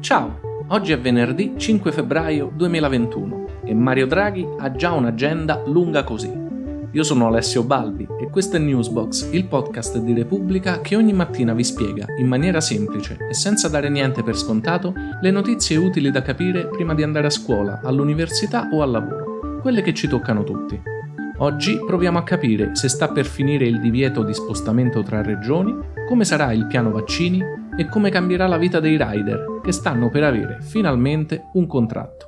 Ciao, oggi è venerdì 5 febbraio 2021 e Mario Draghi ha già un'agenda lunga così. Io sono Alessio Balbi e questo è Newsbox, il podcast di Repubblica che ogni mattina vi spiega in maniera semplice e senza dare niente per scontato le notizie utili da capire prima di andare a scuola, all'università o al lavoro, quelle che ci toccano tutti. Oggi proviamo a capire se sta per finire il divieto di spostamento tra regioni, come sarà il piano vaccini e come cambierà la vita dei rider che stanno per avere finalmente un contratto.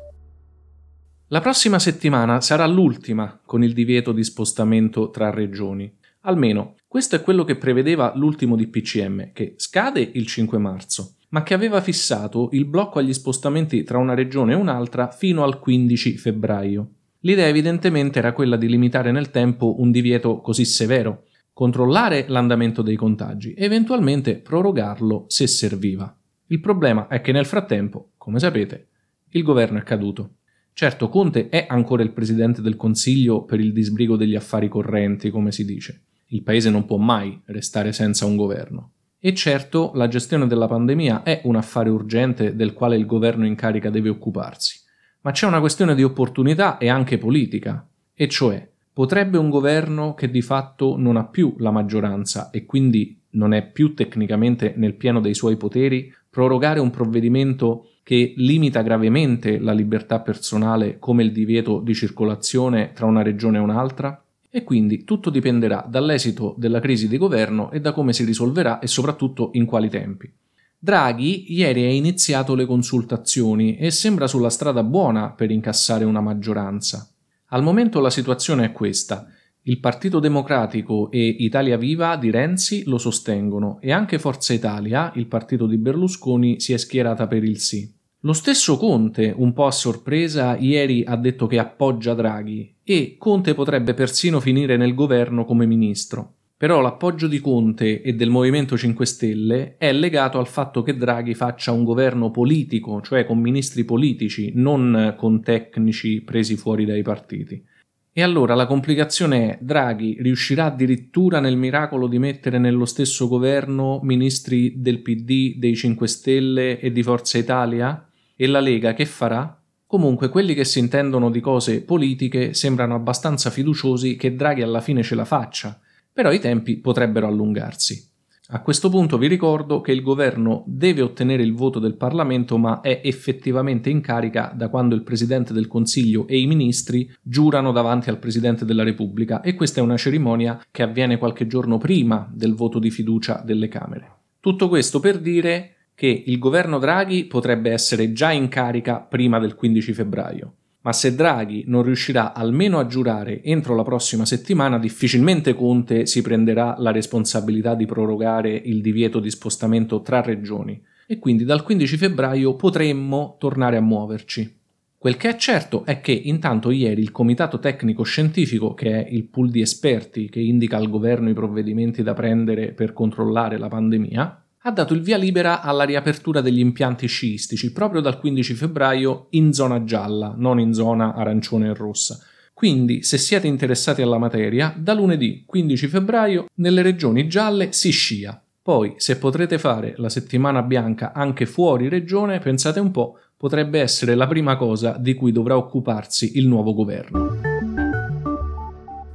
La prossima settimana sarà l'ultima con il divieto di spostamento tra regioni. Almeno questo è quello che prevedeva l'ultimo DPCM, che scade il 5 marzo, ma che aveva fissato il blocco agli spostamenti tra una regione e un'altra fino al 15 febbraio. L'idea evidentemente era quella di limitare nel tempo un divieto così severo, controllare l'andamento dei contagi e eventualmente prorogarlo se serviva. Il problema è che nel frattempo, come sapete, il governo è caduto. Certo, Conte è ancora il presidente del Consiglio per il disbrigo degli affari correnti, come si dice. Il paese non può mai restare senza un governo. E certo, la gestione della pandemia è un affare urgente del quale il governo in carica deve occuparsi ma c'è una questione di opportunità e anche politica, e cioè potrebbe un governo che di fatto non ha più la maggioranza e quindi non è più tecnicamente nel pieno dei suoi poteri prorogare un provvedimento che limita gravemente la libertà personale come il divieto di circolazione tra una regione e un'altra? E quindi tutto dipenderà dall'esito della crisi di governo e da come si risolverà e soprattutto in quali tempi. Draghi ieri ha iniziato le consultazioni e sembra sulla strada buona per incassare una maggioranza. Al momento la situazione è questa. Il Partito Democratico e Italia Viva di Renzi lo sostengono e anche Forza Italia, il partito di Berlusconi, si è schierata per il sì. Lo stesso Conte, un po' a sorpresa, ieri ha detto che appoggia Draghi e Conte potrebbe persino finire nel governo come ministro. Però l'appoggio di Conte e del Movimento 5 Stelle è legato al fatto che Draghi faccia un governo politico, cioè con ministri politici, non con tecnici presi fuori dai partiti. E allora la complicazione è Draghi riuscirà addirittura nel miracolo di mettere nello stesso governo ministri del PD, dei 5 Stelle e di Forza Italia? E la Lega che farà? Comunque quelli che si intendono di cose politiche sembrano abbastanza fiduciosi che Draghi alla fine ce la faccia però i tempi potrebbero allungarsi. A questo punto vi ricordo che il governo deve ottenere il voto del Parlamento, ma è effettivamente in carica da quando il Presidente del Consiglio e i ministri giurano davanti al Presidente della Repubblica e questa è una cerimonia che avviene qualche giorno prima del voto di fiducia delle Camere. Tutto questo per dire che il governo Draghi potrebbe essere già in carica prima del 15 febbraio ma se Draghi non riuscirà almeno a giurare entro la prossima settimana, difficilmente Conte si prenderà la responsabilità di prorogare il divieto di spostamento tra regioni e quindi dal 15 febbraio potremmo tornare a muoverci. Quel che è certo è che intanto ieri il Comitato Tecnico Scientifico, che è il pool di esperti che indica al governo i provvedimenti da prendere per controllare la pandemia, ha dato il via libera alla riapertura degli impianti sciistici proprio dal 15 febbraio in zona gialla, non in zona arancione e rossa. Quindi, se siete interessati alla materia, da lunedì 15 febbraio nelle regioni gialle si scia. Poi, se potrete fare la settimana bianca anche fuori regione, pensate un po', potrebbe essere la prima cosa di cui dovrà occuparsi il nuovo governo.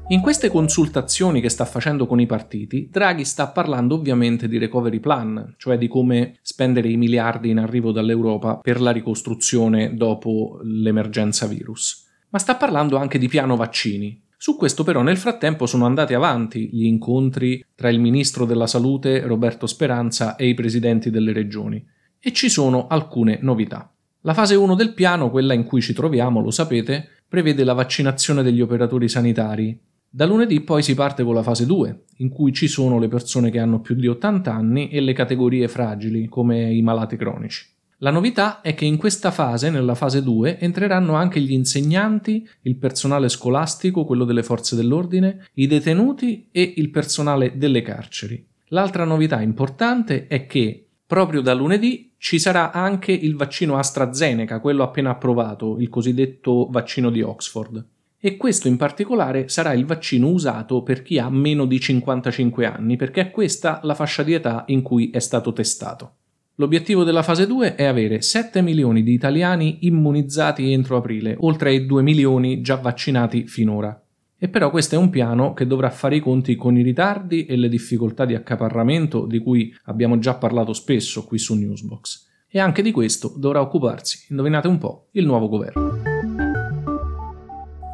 In queste consultazioni che sta facendo con i partiti, Draghi sta parlando ovviamente di recovery plan, cioè di come spendere i miliardi in arrivo dall'Europa per la ricostruzione dopo l'emergenza virus. Ma sta parlando anche di piano vaccini. Su questo però nel frattempo sono andati avanti gli incontri tra il ministro della Salute Roberto Speranza e i presidenti delle regioni e ci sono alcune novità. La fase 1 del piano, quella in cui ci troviamo, lo sapete, prevede la vaccinazione degli operatori sanitari da lunedì poi si parte con la fase 2, in cui ci sono le persone che hanno più di 80 anni e le categorie fragili, come i malati cronici. La novità è che in questa fase, nella fase 2, entreranno anche gli insegnanti, il personale scolastico, quello delle forze dell'ordine, i detenuti e il personale delle carceri. L'altra novità importante è che proprio da lunedì ci sarà anche il vaccino AstraZeneca, quello appena approvato, il cosiddetto vaccino di Oxford e questo in particolare sarà il vaccino usato per chi ha meno di 55 anni, perché è questa la fascia di età in cui è stato testato. L'obiettivo della fase 2 è avere 7 milioni di italiani immunizzati entro aprile, oltre ai 2 milioni già vaccinati finora. E però questo è un piano che dovrà fare i conti con i ritardi e le difficoltà di accaparramento di cui abbiamo già parlato spesso qui su Newsbox. E anche di questo dovrà occuparsi, indovinate un po', il nuovo governo.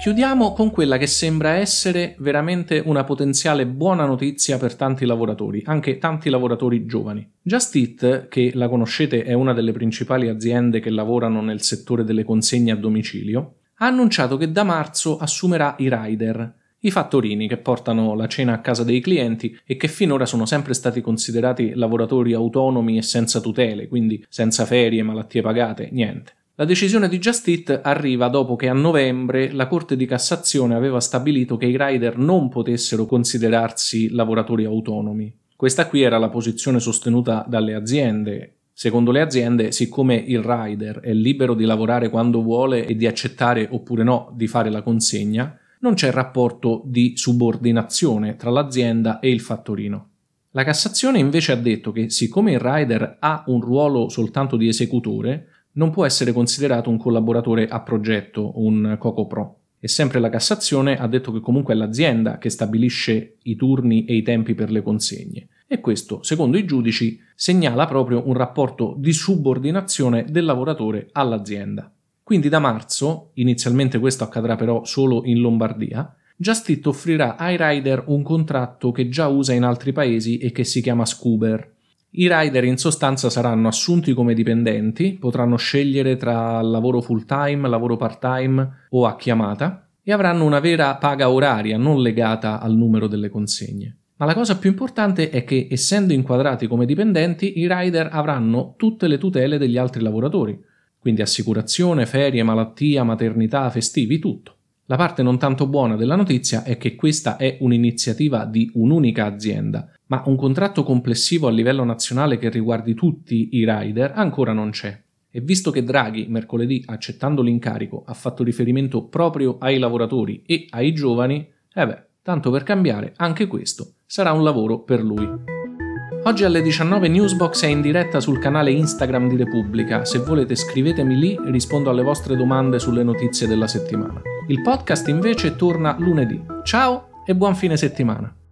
Chiudiamo con quella che sembra essere veramente una potenziale buona notizia per tanti lavoratori, anche tanti lavoratori giovani. Just Eat, che la conoscete è una delle principali aziende che lavorano nel settore delle consegne a domicilio, ha annunciato che da marzo assumerà i rider, i fattorini che portano la cena a casa dei clienti e che finora sono sempre stati considerati lavoratori autonomi e senza tutele, quindi senza ferie, malattie pagate, niente. La decisione di Just Eat arriva dopo che a novembre la Corte di Cassazione aveva stabilito che i rider non potessero considerarsi lavoratori autonomi. Questa qui era la posizione sostenuta dalle aziende. Secondo le aziende, siccome il rider è libero di lavorare quando vuole e di accettare oppure no di fare la consegna, non c'è rapporto di subordinazione tra l'azienda e il fattorino. La Cassazione invece ha detto che siccome il rider ha un ruolo soltanto di esecutore, non può essere considerato un collaboratore a progetto, un Coco Pro. E sempre la Cassazione ha detto che comunque è l'azienda che stabilisce i turni e i tempi per le consegne. E questo, secondo i giudici, segnala proprio un rapporto di subordinazione del lavoratore all'azienda. Quindi da marzo, inizialmente questo accadrà però solo in Lombardia, Justit offrirà ai rider un contratto che già usa in altri paesi e che si chiama Scuber, i rider in sostanza saranno assunti come dipendenti, potranno scegliere tra lavoro full time, lavoro part time o a chiamata e avranno una vera paga oraria non legata al numero delle consegne. Ma la cosa più importante è che, essendo inquadrati come dipendenti, i rider avranno tutte le tutele degli altri lavoratori, quindi assicurazione, ferie, malattia, maternità, festivi, tutto. La parte non tanto buona della notizia è che questa è un'iniziativa di un'unica azienda, ma un contratto complessivo a livello nazionale che riguardi tutti i rider ancora non c'è. E visto che Draghi mercoledì, accettando l'incarico, ha fatto riferimento proprio ai lavoratori e ai giovani, eh beh, tanto per cambiare, anche questo sarà un lavoro per lui. Oggi alle 19 Newsbox è in diretta sul canale Instagram di Repubblica. Se volete scrivetemi lì rispondo alle vostre domande sulle notizie della settimana. Il podcast invece torna lunedì. Ciao e buon fine settimana.